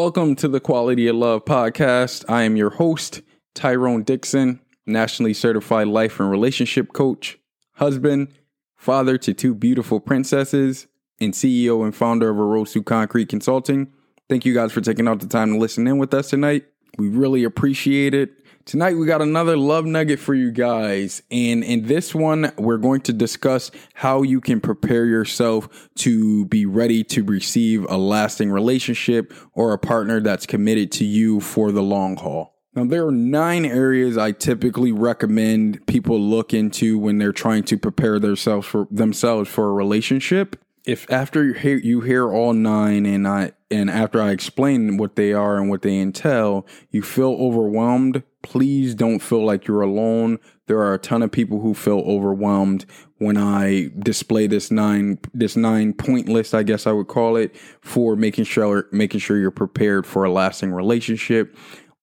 Welcome to the Quality of Love podcast. I am your host, Tyrone Dixon, nationally certified life and relationship coach, husband, father to two beautiful princesses, and CEO and founder of Arosu Concrete Consulting. Thank you guys for taking out the time to listen in with us tonight. We really appreciate it. Tonight we got another love nugget for you guys. And in this one, we're going to discuss how you can prepare yourself to be ready to receive a lasting relationship or a partner that's committed to you for the long haul. Now, there are nine areas I typically recommend people look into when they're trying to prepare themselves for themselves for a relationship if after you hear, you hear all nine and I and after I explain what they are and what they entail, you feel overwhelmed, please don't feel like you're alone. There are a ton of people who feel overwhelmed when I display this nine this nine point list, I guess I would call it, for making sure making sure you're prepared for a lasting relationship.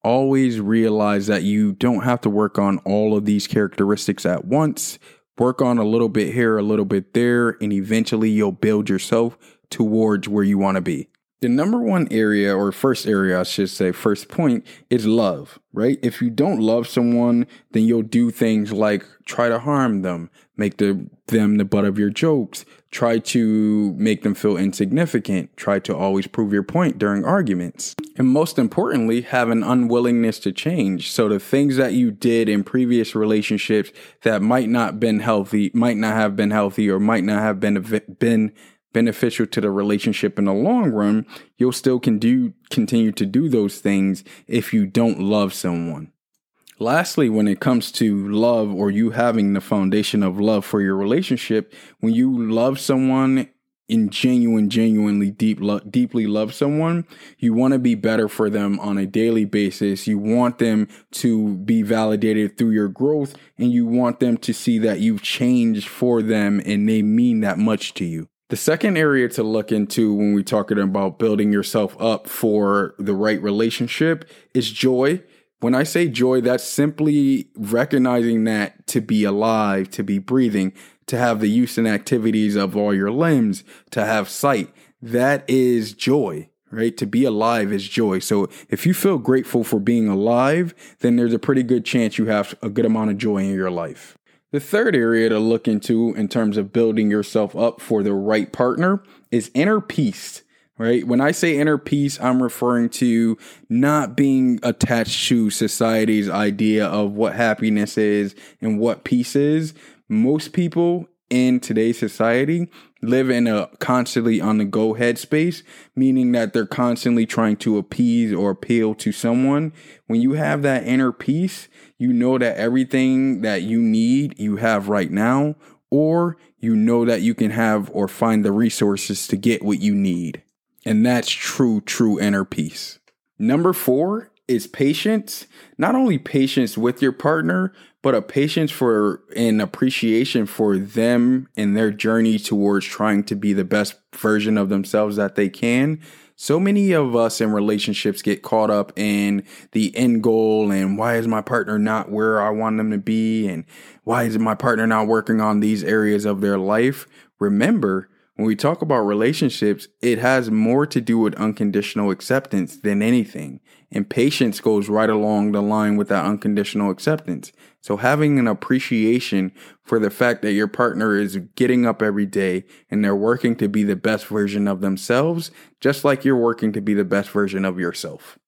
Always realize that you don't have to work on all of these characteristics at once work on a little bit here, a little bit there, and eventually you'll build yourself towards where you want to be. The number one area, or first area, I should say, first point is love, right? If you don't love someone, then you'll do things like try to harm them, make the, them the butt of your jokes, try to make them feel insignificant, try to always prove your point during arguments. And most importantly, have an unwillingness to change. So the things that you did in previous relationships that might not been healthy, might not have been healthy or might not have been, been beneficial to the relationship in the long run, you'll still can do continue to do those things if you don't love someone. Lastly, when it comes to love or you having the foundation of love for your relationship, when you love someone in genuine, genuinely deep, lo- deeply love someone, you want to be better for them on a daily basis. You want them to be validated through your growth and you want them to see that you've changed for them and they mean that much to you. The second area to look into when we're talking about building yourself up for the right relationship is joy. When I say joy, that's simply recognizing that to be alive, to be breathing, to have the use and activities of all your limbs, to have sight. That is joy, right? To be alive is joy. So if you feel grateful for being alive, then there's a pretty good chance you have a good amount of joy in your life. The third area to look into in terms of building yourself up for the right partner is inner peace, right? When I say inner peace, I'm referring to not being attached to society's idea of what happiness is and what peace is. Most people in today's society live in a constantly on the go headspace, meaning that they're constantly trying to appease or appeal to someone. When you have that inner peace, you know that everything that you need you have right now, or you know that you can have or find the resources to get what you need. And that's true, true inner peace. Number four is patience. Not only patience with your partner, but a patience for an appreciation for them and their journey towards trying to be the best version of themselves that they can so many of us in relationships get caught up in the end goal and why is my partner not where I want them to be and why is my partner not working on these areas of their life. Remember, when we talk about relationships, it has more to do with unconditional acceptance than anything. And patience goes right along the line with that unconditional acceptance. So having an appreciation for the fact that your partner is getting up every day and they're working to be the best version of themselves, just like you're working to be the best version of yourself.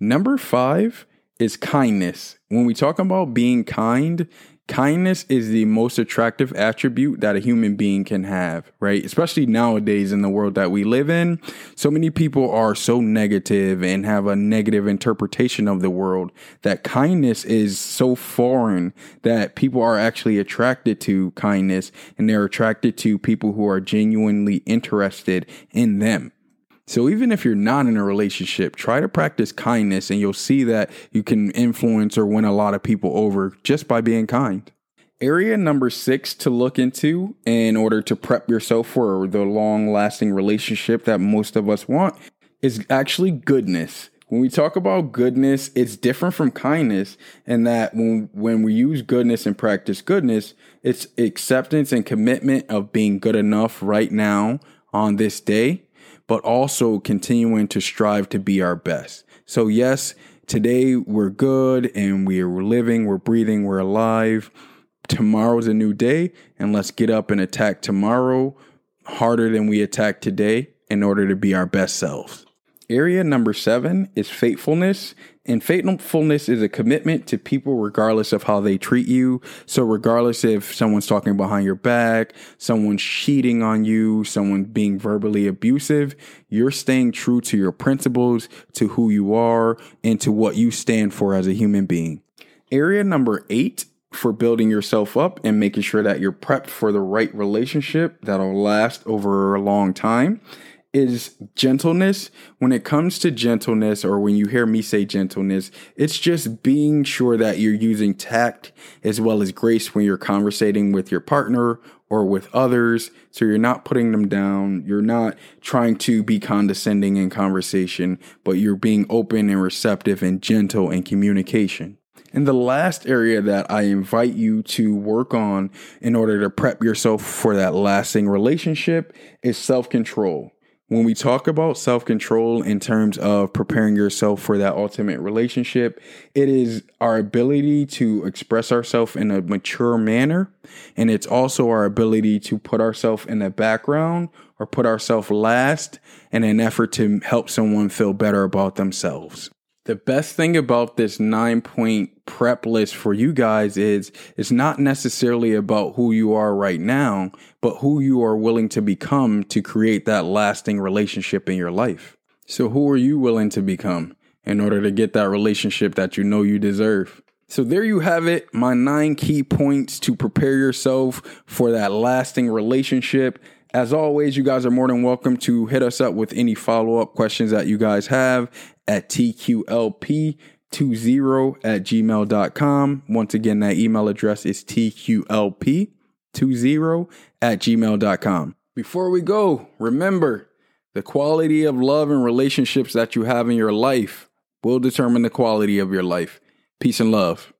Number five is kindness. When we talk about being kind, kindness is the most attractive attribute that a human being can have, right? Especially nowadays in the world that we live in. So many people are so negative and have a negative interpretation of the world that kindness is so foreign that people are actually attracted to kindness and they're attracted to people who are genuinely interested in them. So even if you're not in a relationship, try to practice kindness and you'll see that you can influence or win a lot of people over just by being kind. Area number six to look into in order to prep yourself for the long lasting relationship that most of us want is actually goodness. When we talk about goodness, it's different from kindness in that when when we use goodness and practice goodness, it's acceptance and commitment of being good enough right now on this day, but also continuing to strive to be our best. So yes, today we're good and we're living, we're breathing, we're alive. Tomorrow's a new day and let's get up and attack tomorrow harder than we attack today in order to be our best selves. Area number seven is faithfulness. And faithfulness is a commitment to people regardless of how they treat you. So, regardless if someone's talking behind your back, someone's cheating on you, someone being verbally abusive, you're staying true to your principles, to who you are, and to what you stand for as a human being. Area number eight for building yourself up and making sure that you're prepped for the right relationship that'll last over a long time is gentleness. When it comes to gentleness, or when you hear me say gentleness, it's just being sure that you're using tact as well as grace when you're conversating with your partner or with others. So you're not putting them down. You're not trying to be condescending in conversation, but you're being open and receptive and gentle in communication. And the last area that I invite you to work on in order to prep yourself for that lasting relationship is self control when we talk about self control in terms of preparing yourself for that ultimate relationship, it is our ability to express ourselves in a mature manner. And it's also our ability to put ourselves in the background or put ourselves last in an effort to help someone feel better about themselves. The best thing about this nine point prep list for you guys is it's not necessarily about who you are right now, but who you are willing to become to create that lasting relationship in your life. So, who are you willing to become in order to get that relationship that you know you deserve? So, there you have it my nine key points to prepare yourself for that lasting relationship. As always, you guys are more than welcome to hit us up with any follow up questions that you guys have at TQLP20 at gmail.com. Once again, that email address is TQLP20 at gmail.com. Before we go, remember the quality of love and relationships that you have in your life will determine the quality of your life. Peace and love.